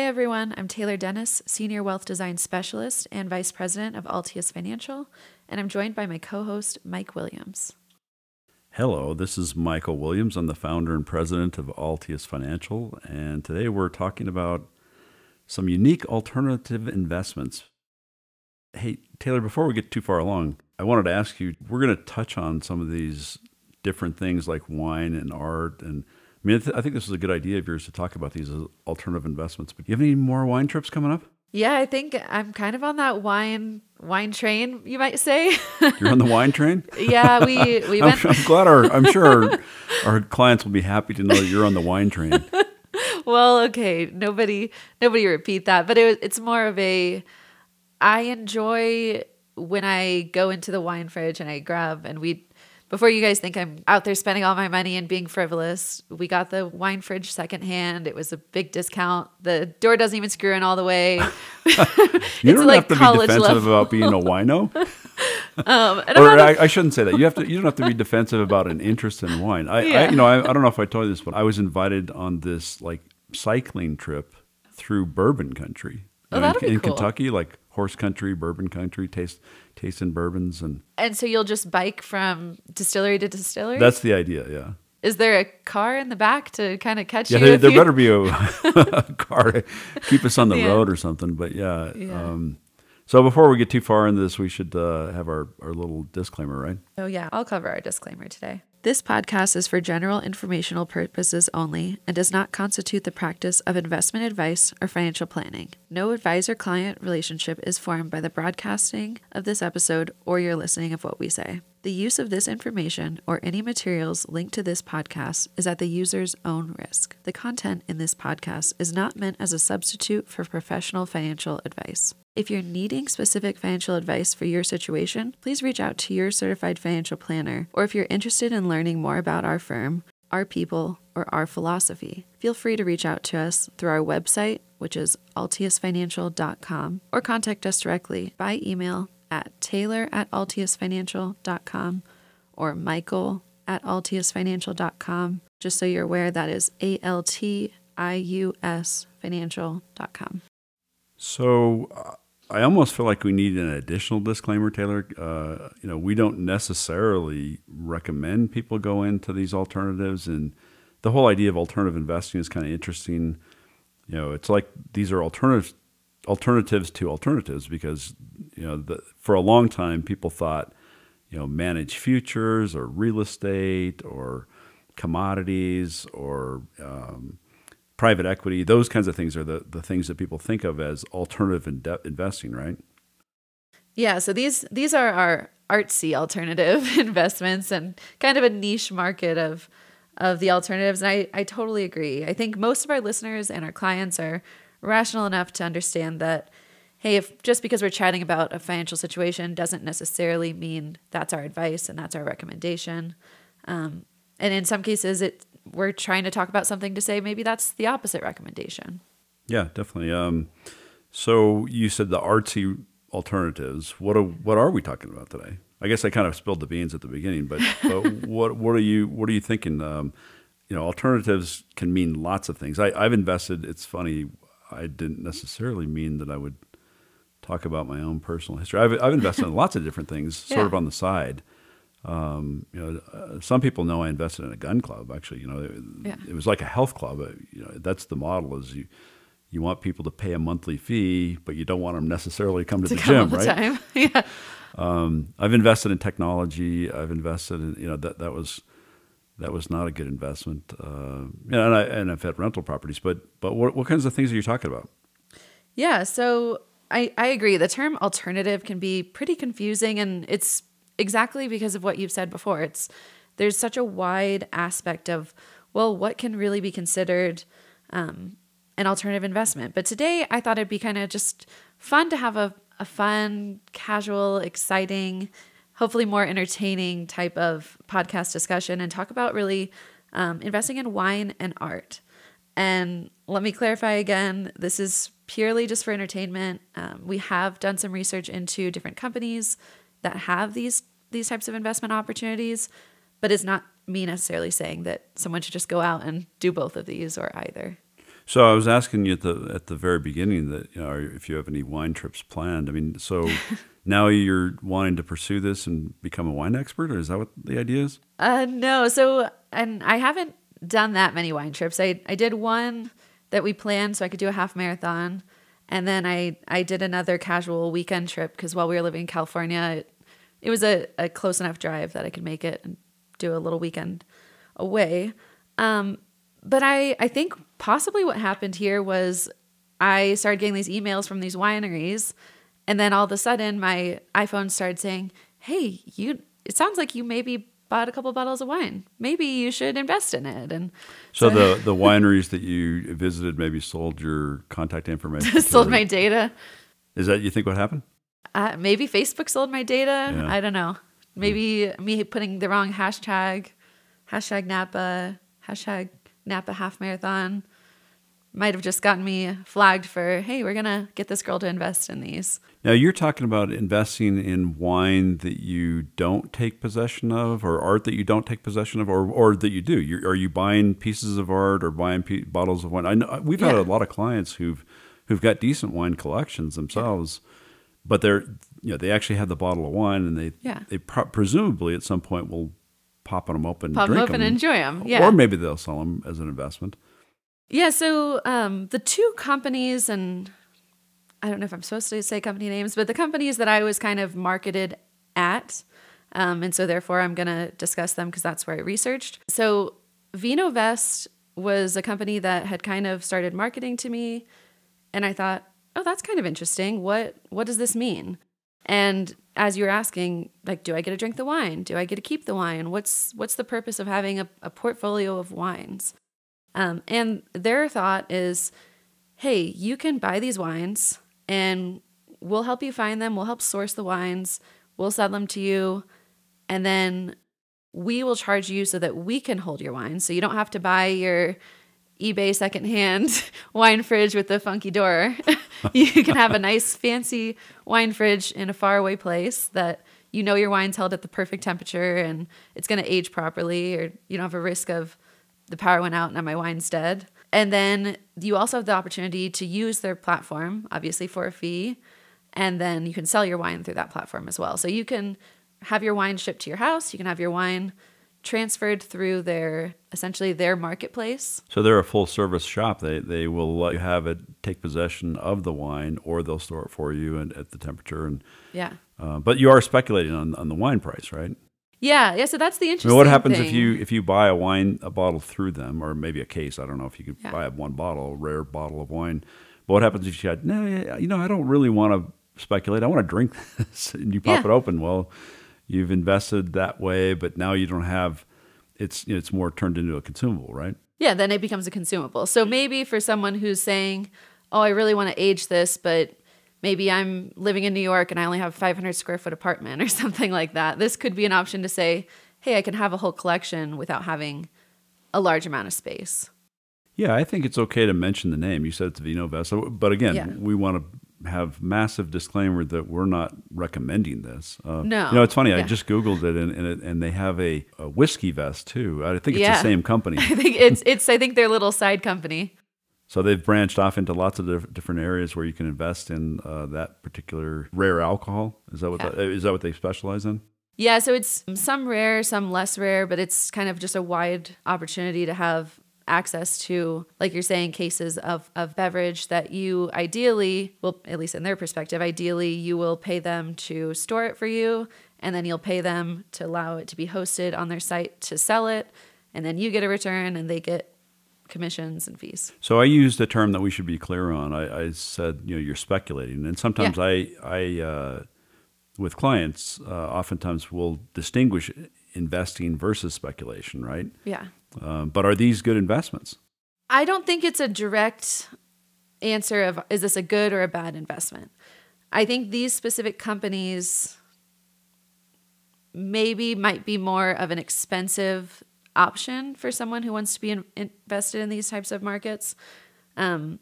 Hi, everyone. I'm Taylor Dennis, Senior Wealth Design Specialist and Vice President of Altius Financial, and I'm joined by my co host, Mike Williams. Hello, this is Michael Williams. I'm the founder and president of Altius Financial, and today we're talking about some unique alternative investments. Hey, Taylor, before we get too far along, I wanted to ask you we're going to touch on some of these different things like wine and art and I mean, I think this is a good idea of yours to talk about these alternative investments. But do you have any more wine trips coming up? Yeah, I think I'm kind of on that wine wine train, you might say. You're on the wine train. yeah, we we went. I'm, I'm glad our I'm sure our, our clients will be happy to know you're on the wine train. well, okay, nobody nobody repeat that, but it, it's more of a. I enjoy when I go into the wine fridge and I grab and we before you guys think I'm out there spending all my money and being frivolous, we got the wine fridge secondhand. It was a big discount. The door doesn't even screw in all the way. you don't like have to be defensive level. about being a wino. um, or I, I, shouldn't say that. You have to. You don't have to be defensive about an interest in wine. I, yeah. I you know, I, I don't know if I told you this, but I was invited on this like cycling trip through bourbon country. Oh, that'd in, be in cool. Kentucky, like horse country, bourbon country, taste tasting bourbons and And so you'll just bike from distillery to distillery? That's the idea, yeah. Is there a car in the back to kind of catch yeah, you? There, there you... better be a, a car to keep us on the yeah. road or something. But yeah. yeah. Um, so before we get too far into this, we should uh, have our, our little disclaimer, right? Oh, yeah. I'll cover our disclaimer today. This podcast is for general informational purposes only and does not constitute the practice of investment advice or financial planning. No advisor client relationship is formed by the broadcasting of this episode or your listening of what we say. The use of this information or any materials linked to this podcast is at the user's own risk. The content in this podcast is not meant as a substitute for professional financial advice. If you're needing specific financial advice for your situation, please reach out to your certified financial planner. Or if you're interested in learning more about our firm, our people, or our philosophy, feel free to reach out to us through our website, which is altiusfinancial.com, or contact us directly by email at taylor at altiusfinancial.com or michael at altiusfinancial.com. Just so you're aware, that is A L T I U S financial.com. So uh, I almost feel like we need an additional disclaimer, Taylor. Uh, you know, we don't necessarily recommend people go into these alternatives, and the whole idea of alternative investing is kind of interesting. You know, it's like these are alternatives alternatives to alternatives because you know the, for a long time people thought you know manage futures or real estate or commodities or um, private equity, those kinds of things are the, the things that people think of as alternative in investing, right? Yeah, so these these are our artsy alternative investments and kind of a niche market of of the alternatives. And I, I totally agree. I think most of our listeners and our clients are rational enough to understand that, hey, if just because we're chatting about a financial situation doesn't necessarily mean that's our advice and that's our recommendation. Um, and in some cases, it we're trying to talk about something to say maybe that's the opposite recommendation. Yeah, definitely. Um, so you said the artsy alternatives. What are, what are we talking about today? I guess I kind of spilled the beans at the beginning, but, but what what are you what are you thinking? Um, you know, alternatives can mean lots of things. I, I've invested. It's funny. I didn't necessarily mean that I would talk about my own personal history. I've, I've invested in lots of different things, sort yeah. of on the side. Um, you know, uh, some people know I invested in a gun club. Actually, you know, it, yeah. it was like a health club. Uh, you know, that's the model: is you you want people to pay a monthly fee, but you don't want them necessarily to come to, to the come gym, right? Time. yeah. Um, I've invested in technology. I've invested in you know that that was that was not a good investment. Uh, and I and I've had rental properties, but but what what kinds of things are you talking about? Yeah, so I I agree. The term alternative can be pretty confusing, and it's exactly because of what you've said before. It's there's such a wide aspect of well, what can really be considered um, an alternative investment. But today, I thought it'd be kind of just fun to have a, a fun, casual, exciting, hopefully more entertaining type of podcast discussion and talk about really um, investing in wine and art. And let me clarify again this is purely just for entertainment. Um, we have done some research into different companies that have these these types of investment opportunities, but it's not me necessarily saying that someone should just go out and do both of these or either. So I was asking you at the at the very beginning that you know if you have any wine trips planned. I mean, so now you're wanting to pursue this and become a wine expert, or is that what the idea is? Uh, no. So, and I haven't done that many wine trips. I I did one that we planned so I could do a half marathon, and then I I did another casual weekend trip because while we were living in California, it, it was a, a close enough drive that I could make it and do a little weekend away. Um, but I I think possibly what happened here was I started getting these emails from these wineries, and then all of a sudden my iPhone started saying, "Hey, you." It sounds like you maybe bought a couple bottles of wine. Maybe you should invest in it. And so, so the the wineries that you visited maybe sold your contact information. sold my data. Is that you think what happened? Uh, maybe Facebook sold my data. Yeah. I don't know. Maybe mm. me putting the wrong hashtag, hashtag Napa, hashtag Napa half marathon might have just gotten me flagged for, hey, we're going to get this girl to invest in these. Now, you're talking about investing in wine that you don't take possession of, or art that you don't take possession of, or, or that you do. You're, are you buying pieces of art or buying pe- bottles of wine? I know we've had a lot of clients who've who've got decent wine collections themselves, yeah. but they're you know they actually have the bottle of wine, and they yeah. they pro- presumably at some point will pop them open, pop them open, them. and enjoy them. Yeah, or maybe they'll sell them as an investment. Yeah. So um, the two companies, and I don't know if I'm supposed to say company names, but the companies that I was kind of marketed at, um, and so therefore I'm going to discuss them because that's where I researched. So VinoVest was a company that had kind of started marketing to me, and I thought, oh, that's kind of interesting. What what does this mean? And as you're asking, like, do I get to drink the wine? Do I get to keep the wine? What's what's the purpose of having a, a portfolio of wines? Um, and their thought is, hey, you can buy these wines and we'll help you find them. We'll help source the wines. We'll sell them to you. And then we will charge you so that we can hold your wine. So you don't have to buy your eBay secondhand wine fridge with the funky door. you can have a nice fancy wine fridge in a faraway place that you know your wine's held at the perfect temperature and it's going to age properly or you don't have a risk of the power went out and now my wine's dead. And then you also have the opportunity to use their platform, obviously for a fee, and then you can sell your wine through that platform as well. So you can have your wine shipped to your house, you can have your wine transferred through their essentially their marketplace. So they're a full service shop. They they will let you have it take possession of the wine, or they'll store it for you and at the temperature. And yeah, uh, but you are speculating on on the wine price, right? Yeah, yeah. So that's the interesting. What happens thing. if you if you buy a wine a bottle through them, or maybe a case? I don't know if you could yeah. buy one bottle, a rare bottle of wine. But what happens if you had no? You know, I don't really want to speculate. I want to drink this, and you pop yeah. it open. Well, you've invested that way, but now you don't have. It's it's more turned into a consumable, right? Yeah, then it becomes a consumable. So maybe for someone who's saying, "Oh, I really want to age this, but maybe I'm living in New York and I only have 500 square foot apartment or something like that. This could be an option to say, hey, I can have a whole collection without having a large amount of space. Yeah, I think it's okay to mention the name. You said it's Vino VinoVest, but again, yeah. we want to have massive disclaimer that we're not recommending this. Uh, no, you know it's funny. Yeah. I just googled it, and and, it, and they have a, a, whiskey vest too. I think it's yeah. the same company. I think it's it's I think their little side company. So they've branched off into lots of different areas where you can invest in uh, that particular rare alcohol. Is that what yeah. that, is that what they specialize in? Yeah, so it's some rare, some less rare, but it's kind of just a wide opportunity to have access to, like you're saying, cases of, of beverage that you ideally, well, at least in their perspective, ideally you will pay them to store it for you, and then you'll pay them to allow it to be hosted on their site to sell it, and then you get a return and they get commissions and fees. So I used a term that we should be clear on. I, I said, you know, you're speculating, and sometimes yeah. I, I, uh, with clients, uh, oftentimes will distinguish investing versus speculation, right? Yeah. Um, but are these good investments? I don't think it's a direct answer of is this a good or a bad investment. I think these specific companies maybe might be more of an expensive option for someone who wants to be in, invested in these types of markets. Um,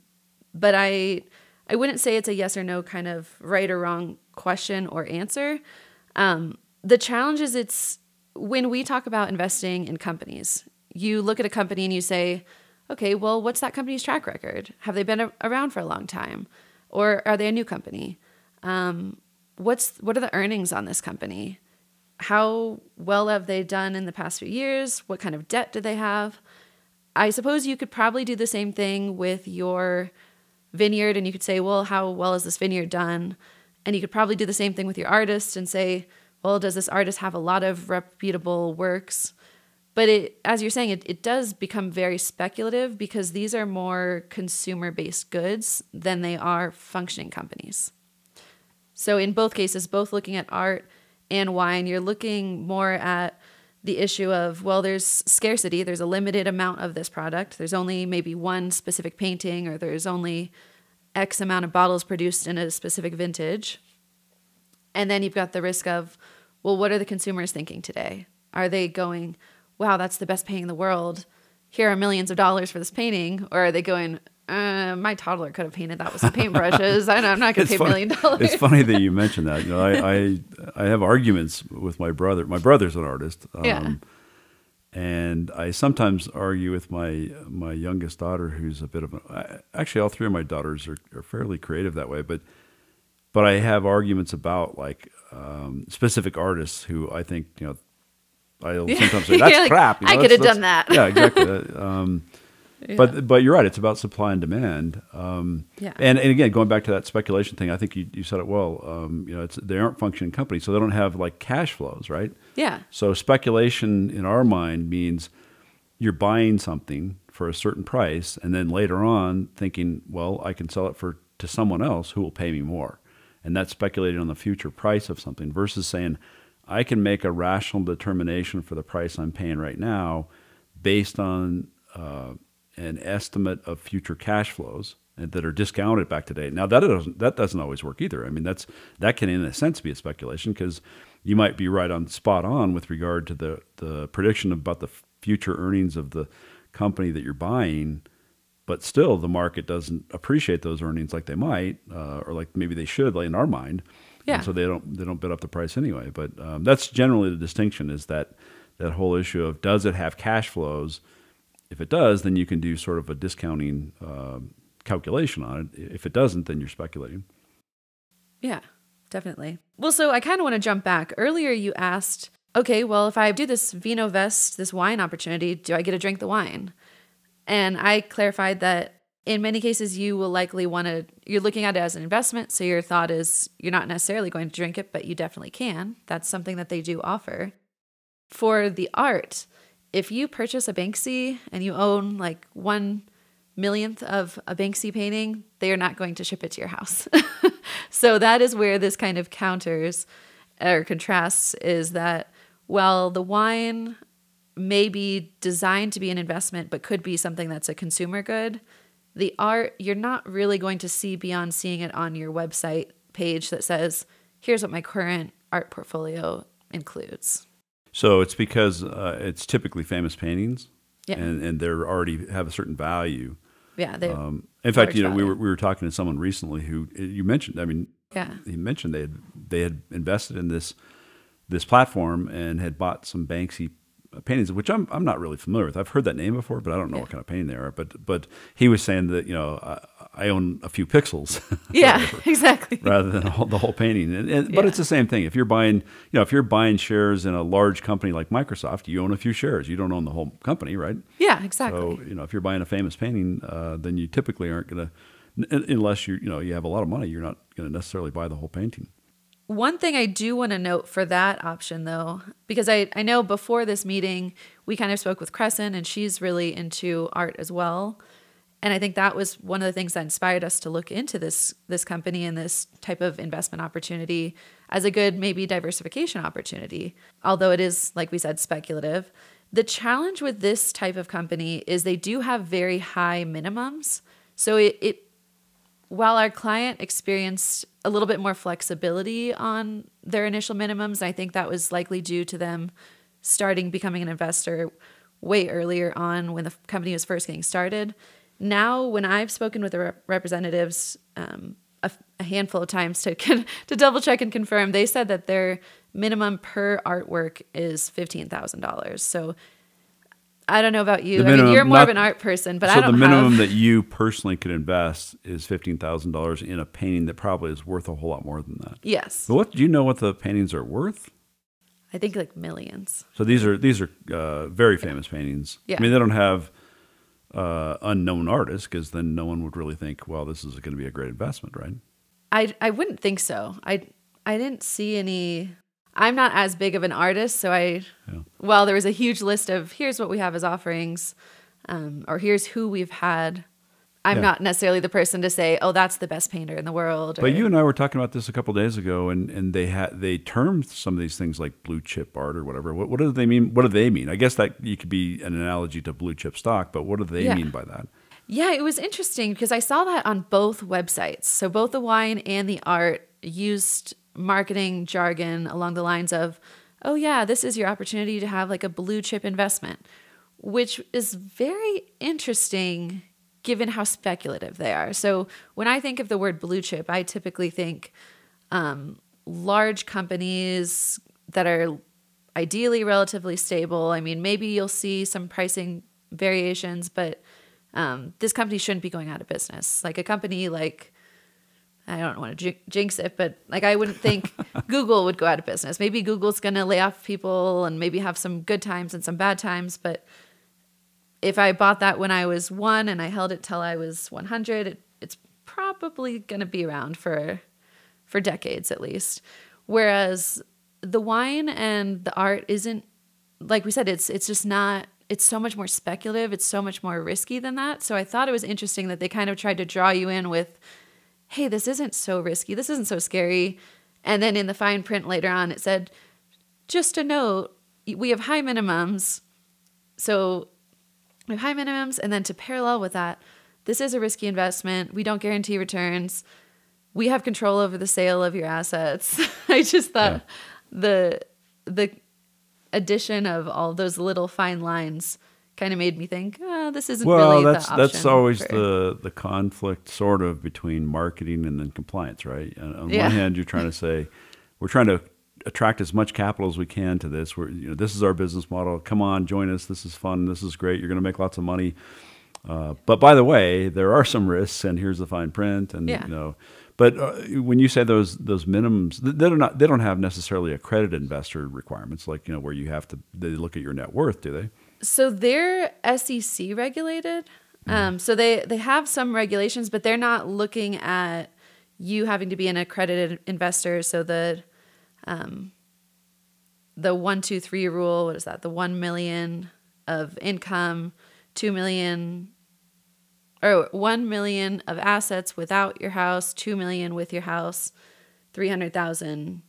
but I I wouldn't say it's a yes or no kind of right or wrong question or answer. Um, the challenge is it's when we talk about investing in companies, you look at a company and you say, okay, well, what's that company's track record? Have they been a- around for a long time? Or are they a new company? Um, what's what are the earnings on this company? How well have they done in the past few years? What kind of debt do they have? I suppose you could probably do the same thing with your vineyard and you could say, well, how well is this vineyard done? And you could probably do the same thing with your artist and say, well, does this artist have a lot of reputable works? But it, as you're saying, it, it does become very speculative because these are more consumer based goods than they are functioning companies. So, in both cases, both looking at art and wine, you're looking more at the issue of, well, there's scarcity, there's a limited amount of this product, there's only maybe one specific painting, or there's only X amount of bottles produced in a specific vintage. And then you've got the risk of, well, what are the consumers thinking today? Are they going, wow, that's the best painting in the world. Here are millions of dollars for this painting. Or are they going, uh, my toddler could have painted that with some paintbrushes. I know I'm not going to pay a million dollars. It's funny that you mentioned that. You know, I, I, I have arguments with my brother. My brother's an artist. Um, yeah. And I sometimes argue with my my youngest daughter, who's a bit of a. Actually, all three of my daughters are, are fairly creative that way, but but I have arguments about like um, specific artists who I think you know. I'll sometimes say that's like, crap. You know, I could have done that. yeah, exactly. Um, yeah. But but you're right. It's about supply and demand. Um, yeah. And and again, going back to that speculation thing, I think you, you said it well. Um, you know, it's they aren't functioning companies, so they don't have like cash flows, right? Yeah. So speculation in our mind means you're buying something for a certain price, and then later on thinking, well, I can sell it for to someone else who will pay me more, and that's speculating on the future price of something versus saying, I can make a rational determination for the price I'm paying right now, based on uh, an estimate of future cash flows that are discounted back to date. Now that doesn't that doesn't always work either. I mean that's that can in a sense be a speculation because you might be right on spot on with regard to the the prediction about the future earnings of the company that you're buying, but still the market doesn't appreciate those earnings like they might uh, or like maybe they should like in our mind. Yeah. And so they don't they don't bid up the price anyway. But um, that's generally the distinction is that that whole issue of does it have cash flows if it does, then you can do sort of a discounting uh, calculation on it. If it doesn't, then you're speculating. Yeah, definitely. Well, so I kind of want to jump back. Earlier, you asked, okay, well, if I do this Vino Vest, this wine opportunity, do I get to drink the wine? And I clarified that in many cases, you will likely want to, you're looking at it as an investment. So your thought is you're not necessarily going to drink it, but you definitely can. That's something that they do offer. For the art, if you purchase a Banksy and you own like one millionth of a Banksy painting, they are not going to ship it to your house. so that is where this kind of counters or contrasts is that while the wine may be designed to be an investment but could be something that's a consumer good, the art you're not really going to see beyond seeing it on your website page that says, here's what my current art portfolio includes. So it's because uh, it's typically famous paintings, yeah. and and they already have a certain value. Yeah, they. Um, in fact, you know, value. we were we were talking to someone recently who you mentioned. I mean, yeah, he mentioned they had they had invested in this this platform and had bought some Banksy paintings, which I'm I'm not really familiar with. I've heard that name before, but I don't know yeah. what kind of painting they are. But but he was saying that you know I, own a few pixels. Yeah, exactly. Rather than whole, the whole painting, and, and, but it's the same thing. If you're buying, you know, if you're buying shares in a large company like Microsoft, you own a few shares. You don't own the whole company, right? Yeah, exactly. So you know, if you're buying a famous painting, uh, then you typically aren't going to, unless you you know you have a lot of money, you're not going to necessarily buy the whole painting. One thing I do want to note for that option, though, because I, I know before this meeting, we kind of spoke with Crescent, and she's really into art as well. And I think that was one of the things that inspired us to look into this this company and this type of investment opportunity as a good maybe diversification opportunity. Although it is, like we said, speculative. The challenge with this type of company is they do have very high minimums. So it, it while our client experienced a little bit more flexibility on their initial minimums, I think that was likely due to them starting becoming an investor way earlier on when the company was first getting started. Now, when I've spoken with the rep- representatives um, a, a, handful of times to to double check and confirm, they said that their minimum per artwork is fifteen thousand dollars. So I don't know about you. The I mean, you're more of an art person, but so I don't So the minimum have. that you personally could invest is fifteen thousand dollars in a painting that probably is worth a whole lot more than that. yes, But what do you know what the paintings are worth? I think like millions. So these are these are uh, very famous paintings. Yeah. I mean, they don't have uh, unknown artists because then no one would really think, well, this is going to be a great investment, right? I I wouldn't think so. I I didn't see any. I'm not as big of an artist, so I. Yeah. Well, there was a huge list of here's what we have as offerings, um, or here's who we've had. I'm Yeah. not necessarily the person to say, oh, that's the best painter in the world. Or, But you and I were talking about this a couple days ago, and, and they had they termed some of these things like blue chip art or whatever. What, what do they mean? What do they mean? I guess that you could be an analogy to blue chip stock, but what do they Yeah. mean by that? Yeah, it was interesting because I saw that on both websites. So both the wine and the art used marketing jargon along the lines of, "Oh yeah, this is your opportunity to have like a blue chip investment," which is very interesting given how speculative they are. So when I think of the word blue chip, I typically think um, large companies that are ideally relatively stable. I mean, maybe you'll see some pricing variations, but um, this company shouldn't be going out of business. Like a company like, I don't want to jinx it, but like I wouldn't think Google would go out of business. Maybe Google's going to lay off people and maybe have some good times and some bad times. But if I bought that when I was one and I held it till I was 100, it, it's probably going to be around for for decades at least. Whereas the wine and the art isn't like we said it's it's just not it's so much more speculative, it's so much more risky than that. So I thought it was interesting that they kind of tried to draw you in with hey, this isn't so risky. This isn't so scary. And then in the fine print later on it said just a note, we have high minimums. So we have high minimums and then to parallel with that, this is a risky investment. We don't guarantee returns we have control over the sale of your assets. I just thought the the addition of all those little fine lines kind of made me think, oh, this isn't Well, really that's the option. that's always for- the the conflict sort of between marketing and then compliance, right? And on Yeah. one hand, you're trying to say we're trying to attract as much capital as we can to this. We're you know this is our business model. Come on, join us. This is fun. This is great. You're going to make lots of money. Uh, but by the way, there are some risks, and here's the fine print, and Yeah. you know. But uh, when you say those those minimums, they don't not they don't have necessarily accredited investor requirements, like you know where you have to they look at your net worth, do they? So they're SEC regulated. Mm-hmm. Um, so they they have some regulations, but they're not looking at you having to be an accredited investor. So the um, the one two three rule. What is that? The one million of income, two million or one million of assets without your house, two million with your house, three hundred thousand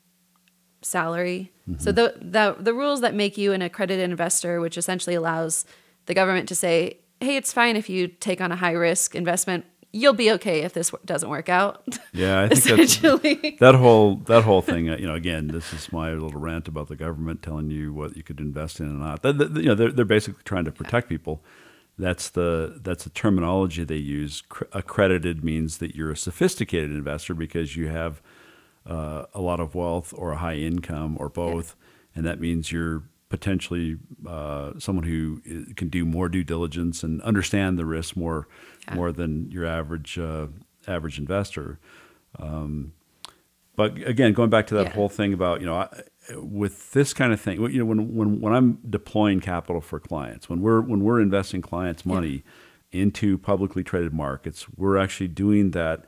salary. So the, the the rules that make you an accredited investor, which essentially allows the government to say, "Hey, it's fine if you take on a high risk investment. You'll be okay if this doesn't work out." Yeah, I think that's, essentially. that whole that whole thing. uh, You know, again, this is my little rant about the government telling you what you could invest in and not. That, that- you know, they're they're basically trying to protect people. That's the that's the terminology they use. Accredited means that you're a sophisticated investor because you have uh, a lot of wealth or a high income or both, and that means you're potentially uh, someone who can do more due diligence and understand the risk more Yeah. more than your average uh, average investor. Um, but again, going back to that Yeah. whole thing about you know, I, with this kind of thing, you know, when when when I'm deploying capital for clients, when we're when we're investing clients' money into publicly traded markets, we're actually doing that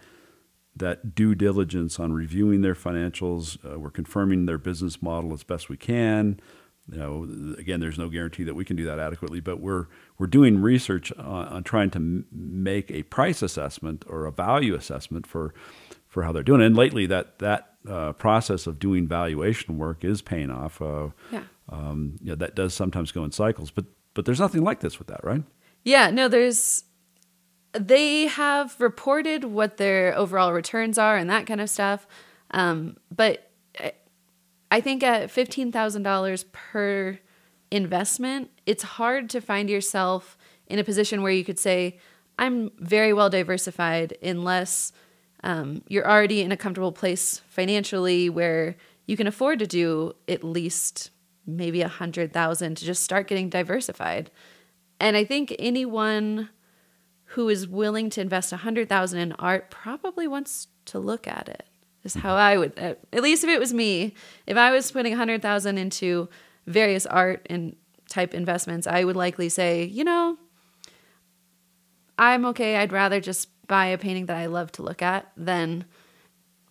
that due diligence on reviewing their financials. Uh, we're confirming their business model as best we can. You know, again, there's no guarantee that we can do that adequately, but we're we're doing research on, on trying to m- make a price assessment or a value assessment for for how they're doing. And lately, that that uh, process of doing valuation work is paying off. Uh, Yeah. um, you know, that does sometimes go in cycles, but but there's nothing like this with that, right? Yeah, no, there's they have reported what their overall returns are and that kind of stuff. Um, but I- think at fifteen thousand dollars per investment, it's hard to find yourself in a position where you could say, "I'm very well diversified," unless um, you're already in a comfortable place financially where you can afford to do at least maybe a hundred thousand to just start getting diversified and I think anyone who is willing to invest a hundred thousand in art probably wants to look at it. Is how I would, uh, at least if it was me, if I was putting a hundred thousand into various art and type investments, I would likely say, you know, I'm okay. I'd rather just buy a painting that I love to look at than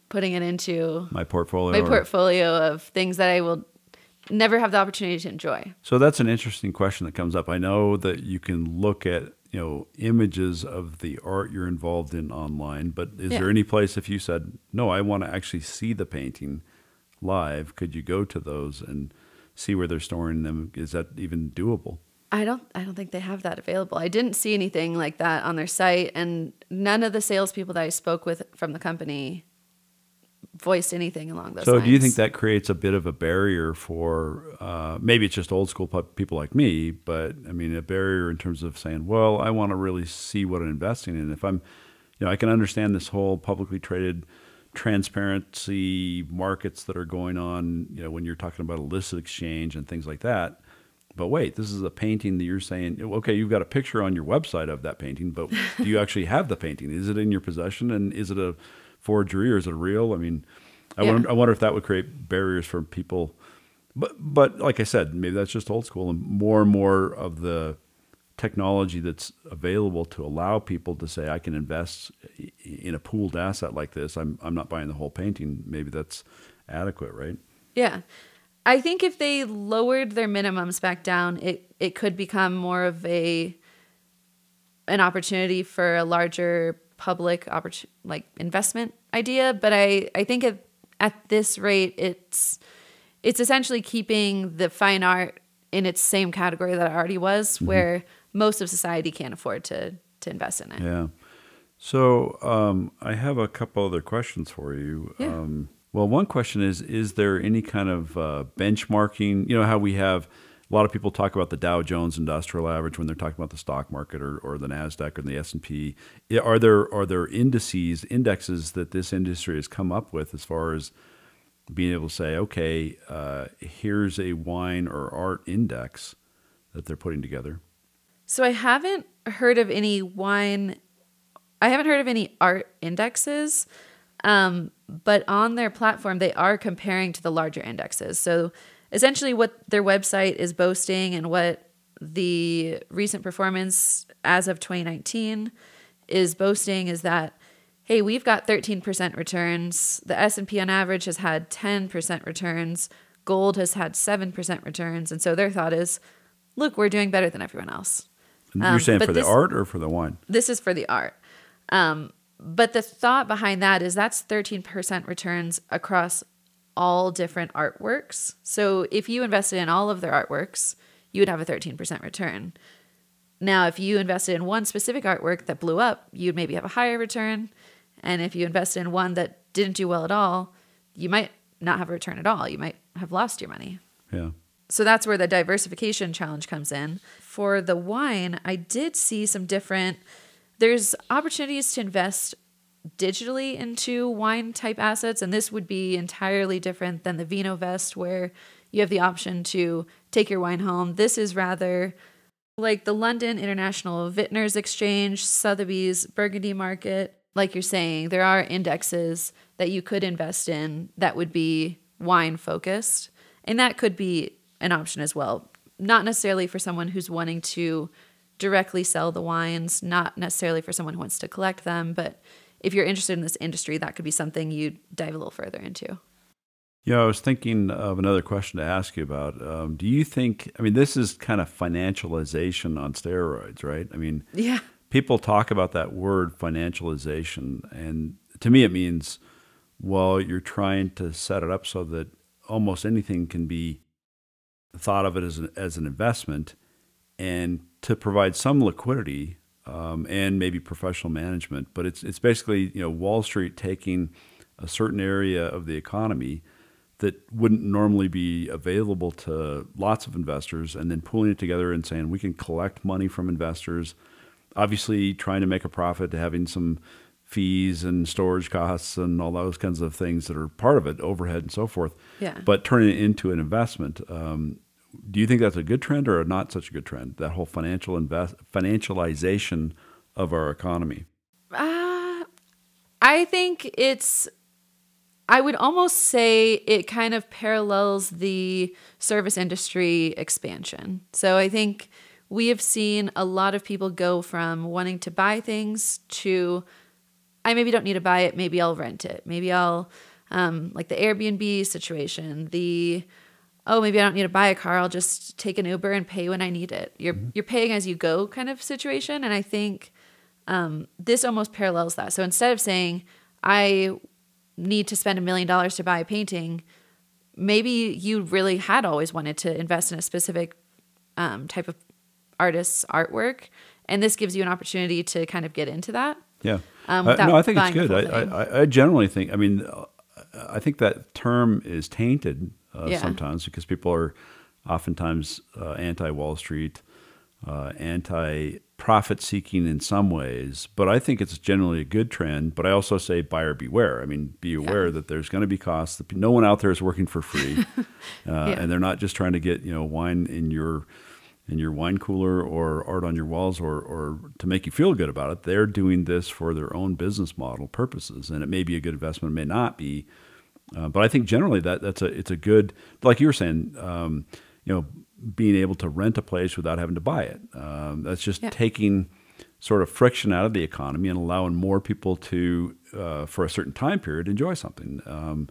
putting it into My portfolio. my or- portfolio of things that I will never have the opportunity to enjoy. So that's an interesting question that comes up. I know that you can look at you know images of the art you're involved in online, but is Yeah. there any place if you said no, I want to actually see the painting live? Could you go to those and see where they're storing them? Is that even doable? I don't I don't think they have that available. I didn't see anything like that on their site and none of the salespeople that I spoke with from the company voiced anything along those lines. So lines. do you think that creates a bit of a barrier for uh, maybe it's just old school people like me, but I mean a barrier in terms of saying, well, I want to really see what I'm investing in. If I'm, you know, I can understand this whole publicly traded transparency markets that are going on. You know, when you're talking about a listed exchange and things like that. But wait, this is a painting that you're saying, okay, you've got a picture on your website of that painting, but do you actually have the painting? Is it in your possession? And is it a forgery or is it real? I mean, I, Yeah. wonder, I wonder if that would create barriers for people. But, but like I said, maybe that's just old school and more and more of the technology that's available to allow people to say, I can invest in a pooled asset like this. I'm, I'm not buying the whole painting. Maybe that's adequate, right? Yeah. I think if they lowered their minimums back down, it it could become more of a an opportunity for a larger public opportu- like investment idea, but I I think at, at this rate it's it's essentially keeping the fine art in its same category that it already was where most of society can't afford to to invest in it. Yeah. So um, I have a couple other questions for you. Yeah. Um, well, one question is: Is there any kind of uh, benchmarking? You know how we have a lot of people talk about the Dow Jones Industrial Average when they're talking about the stock market or, or the Nasdaq or the S and P. Are there are there indices indexes that this industry has come up with as far as being able to say, okay, uh, here's a wine or art index that they're putting together? So I haven't heard of any wine. I haven't heard of any art indexes, um, but on their platform they are comparing to the larger indexes. So essentially, what their website is boasting and what the recent performance as of 2019 is boasting is that hey we've got 13% returns the s&p on average has had 10% returns gold has had 7% returns and so their thought is look we're doing better than everyone else Um, You're saying for the art or for the wine? this is for the art. Um, but the thought behind that is that's 13% returns across all different artworks. So if you invested in all of their artworks, you would have a 13% return. Now, if you invested in one specific artwork that blew up, you'd maybe have a higher return. And if you invested in one that didn't do well at all, you might not have a return at all. You might have lost your money. Yeah. So that's where the diversification challenge comes in. For the wine, I did see some different there's opportunities to invest digitally into wine type assets and this would be entirely different than the Vino Vest where you have the option to take your wine home. This is rather like the London International Vintners Exchange, Sotheby's Burgundy Market. Like you're saying, there are indexes that you could invest in that would be wine focused. And that could be an option as well. Not necessarily for someone who's wanting to directly sell the wines, not necessarily for someone who wants to collect them, but if you're interested in this industry, that could be something you dive a little further into. Yeah, I was thinking of another question to ask you about. Um, do you think, I mean, this is kind of financialization on steroids, right? I mean, Yeah. people talk about that word financialization, and to me, it means, well, you're trying to set it up so that almost anything can be thought of it as an, as an investment and to provide some liquidity um, and maybe professional management. But it's, it's basically, you know, Wall Street taking a certain area of the economy that wouldn't normally be available to lots of investors and then pulling it together and saying we can collect money from investors obviously trying to make a profit having some fees and storage costs and all those kinds of things that are part of it overhead and so forth Yeah. but turning it into an investment um, do you think that's a good trend or not such a good trend? That whole financial invest financialization of our economy. Uh, I think it's. I would almost say it kind of parallels the service industry expansion. So I think we have seen a lot of people go from wanting to buy things to, I maybe don't need to buy it. Maybe I'll rent it. Maybe I'll, um, like the Airbnb situation, the oh, maybe I don't need to buy a car. I'll just take an Uber and pay when I need it. You're mm-hmm. you're paying as you go kind of situation, and I think um, this almost parallels that. So instead of saying I need to spend a million dollars to buy a painting, maybe you really had always wanted to invest in a specific um, type of artist's artwork, and this gives you an opportunity to kind of get into that. Yeah, um, uh, no, I think it's good. I, I, I generally think. I mean, I think that term is tainted uh, yeah. sometimes because people are oftentimes uh, anti Wall Street, uh, anti profit seeking in some ways. But I think it's generally a good trend. But I also say buyer beware. I mean, be aware yeah. that there's going to be costs. No one out there is working for free, uh, yeah. and they're not just trying to get you know wine in your in your wine cooler or art on your walls or, or to make you feel good about it. They're doing this for their own business model purposes. And it may be a good investment, it may not be. Uh, but I think generally that that's a it's a good like you were saying, um, you know, being able to rent a place without having to buy it. Um, that's just yeah. taking sort of friction out of the economy and allowing more people to, uh, for a certain time period, enjoy something. Um,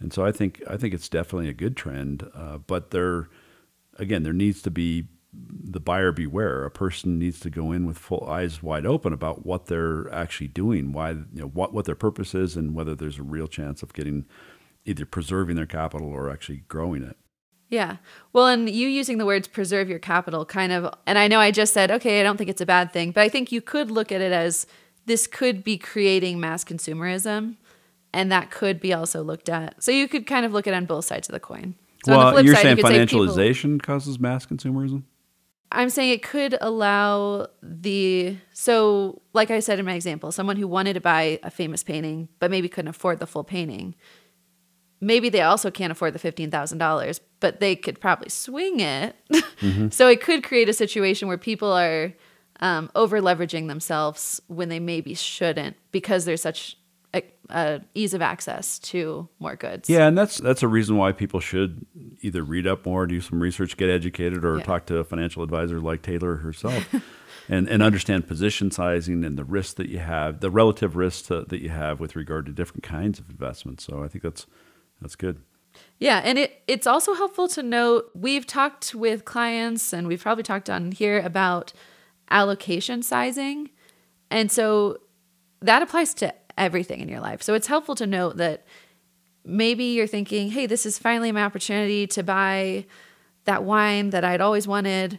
and so I think I think it's definitely a good trend. Uh, but there, again, there needs to be the buyer beware. A person needs to go in with full eyes wide open about what they're actually doing, why you know what what their purpose is, and whether there's a real chance of getting either preserving their capital or actually growing it. Yeah. Well, and you using the words preserve your capital kind of, and I know I just said, okay, I don't think it's a bad thing, but I think you could look at it as this could be creating mass consumerism, and that could be also looked at. So you could kind of look at it on both sides of the coin. So well, you're side, saying you financialization people, causes mass consumerism? I'm saying it could allow the so like I said in my example, someone who wanted to buy a famous painting but maybe couldn't afford the full painting maybe they also can't afford the $15,000, but they could probably swing it. Mm-hmm. so it could create a situation where people are um, over leveraging themselves when they maybe shouldn't because there's such a, a, ease of access to more goods. Yeah, and that's that's a reason why people should either read up more, do some research, get educated, or yeah. talk to a financial advisor like Taylor herself. and, and understand position sizing and the risk that you have, the relative risk to, that you have with regard to different kinds of investments. So I think that's that's good. Yeah, and it it's also helpful to note we've talked with clients and we've probably talked on here about allocation sizing. And so that applies to everything in your life. So it's helpful to note that maybe you're thinking, "Hey, this is finally my opportunity to buy that wine that I'd always wanted."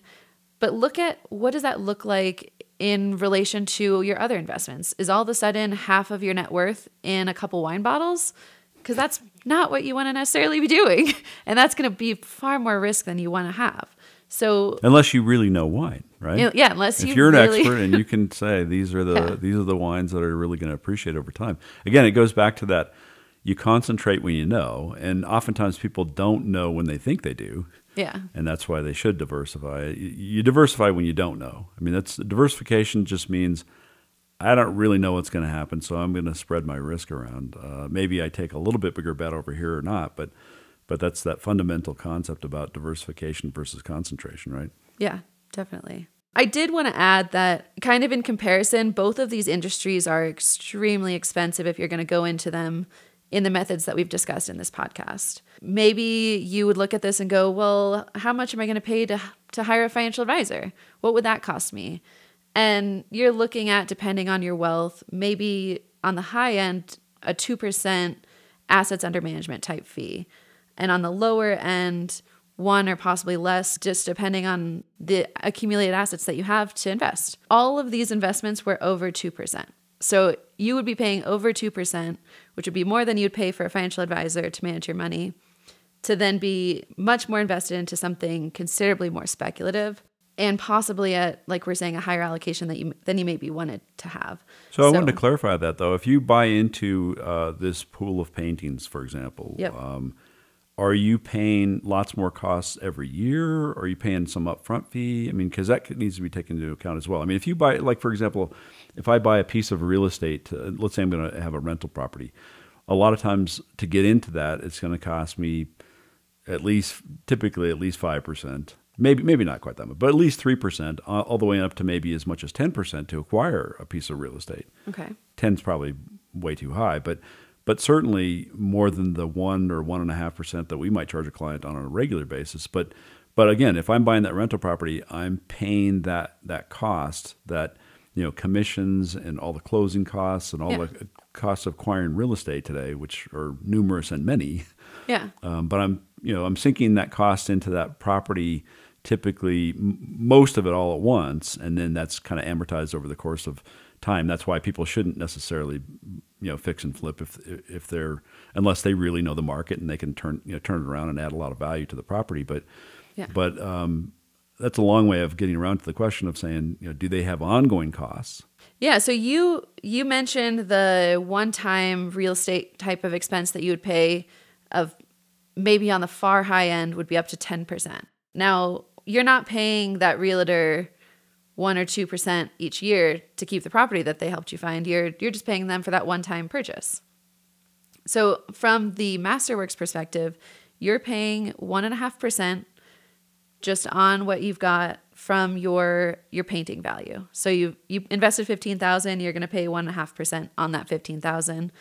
But look at what does that look like in relation to your other investments? Is all of a sudden half of your net worth in a couple wine bottles? because that's not what you want to necessarily be doing. And that's going to be far more risk than you want to have. So unless you really know wine, right? Yeah, unless if you are an really... expert and you can say these are the yeah. these are the wines that are really going to appreciate over time. Again, it goes back to that you concentrate when you know, and oftentimes people don't know when they think they do. Yeah. And that's why they should diversify. You diversify when you don't know. I mean, that's diversification just means I don't really know what's going to happen, so I'm going to spread my risk around. Uh, maybe I take a little bit bigger bet over here or not, but but that's that fundamental concept about diversification versus concentration, right? Yeah, definitely. I did want to add that, kind of in comparison, both of these industries are extremely expensive if you're going to go into them in the methods that we've discussed in this podcast. Maybe you would look at this and go, well, how much am I going to pay to, to hire a financial advisor? What would that cost me? And you're looking at, depending on your wealth, maybe on the high end, a 2% assets under management type fee. And on the lower end, one or possibly less, just depending on the accumulated assets that you have to invest. All of these investments were over 2%. So you would be paying over 2%, which would be more than you'd pay for a financial advisor to manage your money, to then be much more invested into something considerably more speculative and possibly at like we're saying a higher allocation that you than you maybe wanted to have. So, so I wanted to clarify that though. If you buy into uh, this pool of paintings, for example, yep. um, are you paying lots more costs every year? Or are you paying some upfront fee? I mean, because that needs to be taken into account as well. I mean, if you buy, like for example, if I buy a piece of real estate, uh, let's say I'm going to have a rental property, a lot of times to get into that, it's going to cost me at least, typically at least five percent. Maybe, maybe not quite that much, but at least three percent, uh, all the way up to maybe as much as ten percent to acquire a piece of real estate. Okay. Ten's probably way too high, but but certainly more than the one or one and a half percent that we might charge a client on a regular basis. But but again, if I'm buying that rental property, I'm paying that that cost that you know commissions and all the closing costs and all Yeah. the costs of acquiring real estate today, which are numerous and many. Yeah. Um, but I'm you know I'm sinking that cost into that property typically m- most of it all at once, and then that's kind of amortized over the course of time. That's why people shouldn't necessarily you know fix and flip if if they're unless they really know the market and they can turn you know turn it around and add a lot of value to the property. But Yeah. but um, that's a long way of getting around to the question of saying you know do they have ongoing costs? Yeah, so you you mentioned the one-time real estate type of expense that you would pay of maybe on the far high end would be up to 10%. Now, you're not paying that realtor 1 or 2% each year to keep the property that they helped you find. You're you're just paying them for that one-time purchase. So, from the Masterworks perspective, you're paying 1.5% just on what you've got from your your painting value. So you you invested fifteen thousand, you're to pay one and a half percent on that fifteen thousand,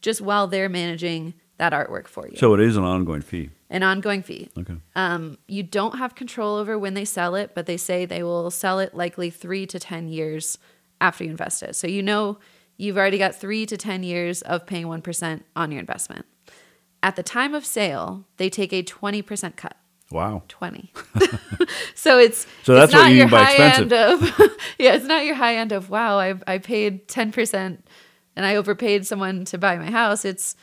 just while they're managing that artwork for you. So it is an ongoing fee. An ongoing fee. Okay. Um, you don't have control over when they sell it, but they say they will sell it likely three to ten years after you invest it. So you know you've already got three to ten years of paying one percent on your investment. At the time of sale, they take a twenty percent cut. Wow. 20 so it's So that's it's not what you your mean by high expensive. end of yeah it's not your high end of wow I, I paid 10% and i overpaid someone to buy my house it's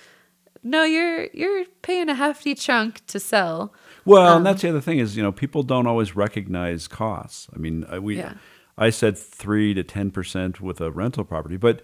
no you're you're paying a hefty chunk to sell Well, Um, and that's the other thing is you know people don't always recognize costs. I mean, I- we Yeah. I said three to ten percent with a rental property, but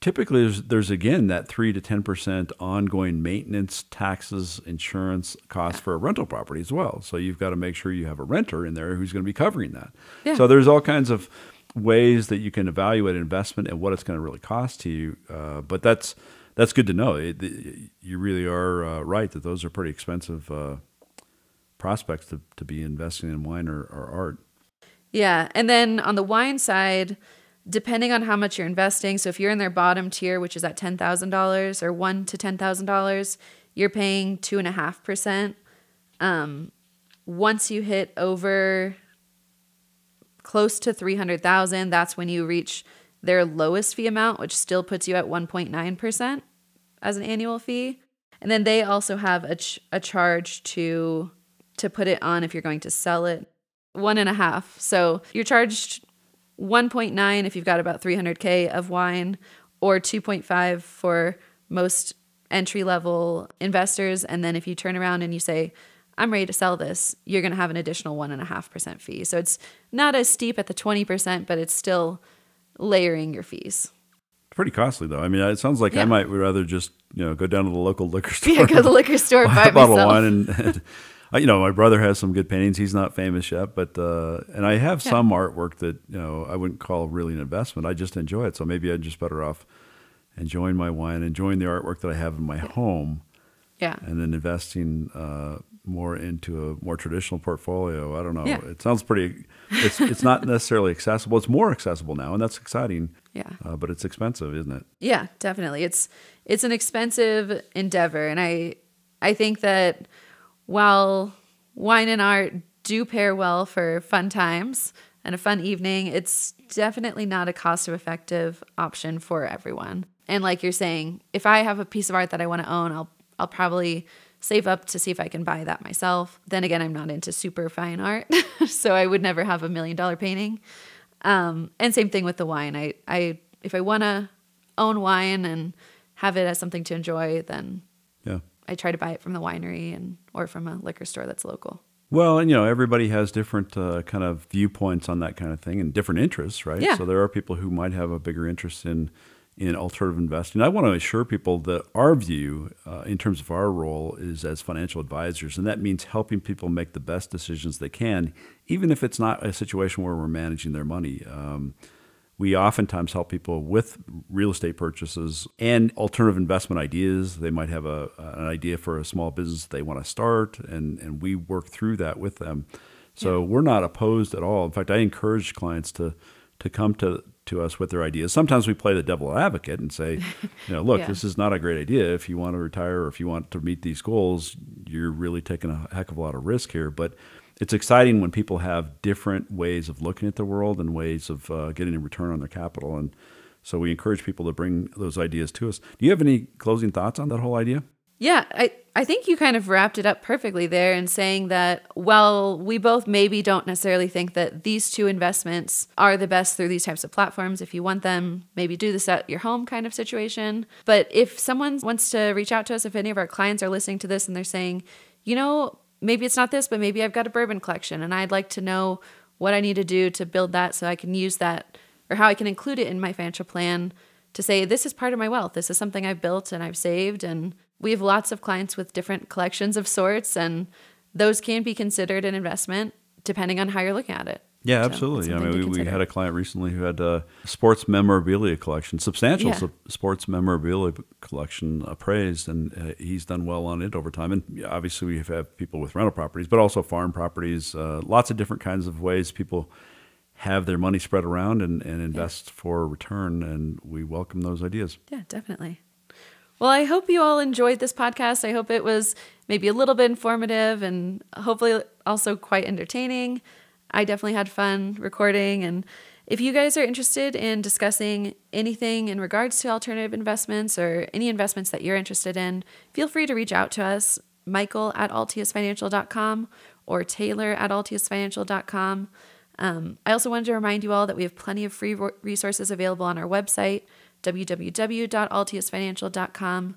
typically there's, there's again that three to ten percent ongoing maintenance, taxes, insurance costs for a rental property as well. So you've got to make sure you have a renter in there who's going to be covering that. Yeah. So there's all kinds of ways that you can evaluate investment and what it's going to really cost to you. Uh, but that's that's good to know. It, the- you really are uh, right that those are pretty expensive uh, prospects to, to be investing in wine or, or art. Yeah. And then on the wine side, depending on how much you're investing, so if you're in their bottom tier, which is at $10,000 or one to $10,000, you're paying two and a half percent. Um, once you hit over close to 300,000, that's when you reach their lowest fee amount, which still puts you at 1.9% as an annual fee. And then they also have a, ch- a charge to to put it on if you're going to sell it one and a half. So you're charged 1.9 if you've got about 300k of wine, or 2.5 for most entry level investors. And then if you turn around and you say, I'm ready to sell this, you're going to have an additional 1.5% fee. So it's not as steep at the 20%, but it's still layering your fees. Pretty costly though. I mean, it sounds like I might rather just you know go down to the local liquor store, Yeah, go to the liquor store, buy buy a bottle of wine, and, and you know my brother has some good paintings. He's not famous yet, but uh, and I have Yeah. some artwork that you know I wouldn't call really an investment. I just enjoy it, so maybe I'm just better off enjoying my wine, enjoying the artwork that I have in my home, Yeah. and then investing uh, more into a more traditional portfolio. I don't know. Yeah. It sounds pretty. It's it's not necessarily accessible. It's more accessible now, and that's exciting. Yeah. Uh, but it's expensive, isn't it? Yeah, definitely. It's it's an expensive endeavor and I I think that while wine and art do pair well for fun times and a fun evening, it's definitely not a cost effective option for everyone. And like you're saying, if I have a piece of art that I want to own, I'll I'll probably save up to see if I can buy that myself. Then again, I'm not into super fine art, so I would never have a million dollar painting. Um, and same thing with the wine. I, I if I want to own wine and have it as something to enjoy, then Yeah. I try to buy it from the winery and or from a liquor store that's local. Well, and you know, everybody has different uh, kind of viewpoints on that kind of thing and different interests, right? Yeah. So there are people who might have a bigger interest in in alternative investing. I want to assure people that our view, uh, in terms of our role, is as financial advisors, and that means helping people make the best decisions they can, even if it's not a situation where we're managing their money. Um, we oftentimes help people with real estate purchases and alternative investment ideas. They might have a, an idea for a small business they want to start, and, and we work through that with them. So yeah. we're not opposed at all. In fact, I encourage clients to to come to to us with their ideas. Sometimes we play the devil advocate and say, you know, look, yeah. this is not a great idea. If you want to retire or if you want to meet these goals, you're really taking a heck of a lot of risk here. But it's exciting when people have different ways of looking at the world and ways of uh, getting a return on their capital. And so we encourage people to bring those ideas to us. Do you have any closing thoughts on that whole idea? Yeah, I, I think you kind of wrapped it up perfectly there in saying that, well, we both maybe don't necessarily think that these two investments are the best through these types of platforms. If you want them, maybe do this at your home kind of situation. But if someone wants to reach out to us, if any of our clients are listening to this and they're saying, you know, maybe it's not this, but maybe I've got a bourbon collection and I'd like to know what I need to do to build that so I can use that or how I can include it in my financial plan to say, this is part of my wealth. This is something I've built and I've saved. And we have lots of clients with different collections of sorts, and those can be considered an investment depending on how you're looking at it. Yeah, so absolutely. I mean, we, we, had a client recently who had a sports memorabilia collection, substantial yeah. sports memorabilia collection appraised, and uh, he's done well on it over time. And obviously, we have people with rental properties, but also farm properties, uh, lots of different kinds of ways people have their money spread around and, and invest yeah. for return. And we welcome those ideas. Yeah, definitely. Well, I hope you all enjoyed this podcast. I hope it was maybe a little bit informative and hopefully also quite entertaining. I definitely had fun recording. And if you guys are interested in discussing anything in regards to alternative investments or any investments that you're interested in, feel free to reach out to us, Michael at altiusfinancial.com or Taylor at altiusfinancial.com. Um, I also wanted to remind you all that we have plenty of free resources available on our website, www.altiusfinancial.com.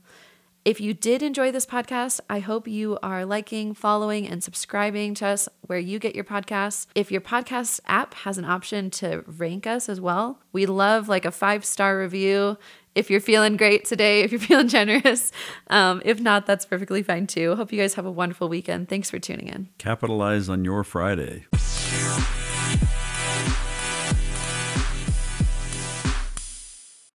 If you did enjoy this podcast, I hope you are liking, following, and subscribing to us where you get your podcasts. If your podcast app has an option to rank us as well, we love like a five star review. If you're feeling great today, if you're feeling generous. Um, if not, that's perfectly fine too. Hope you guys have a wonderful weekend. Thanks for tuning in. Capitalize on your Friday.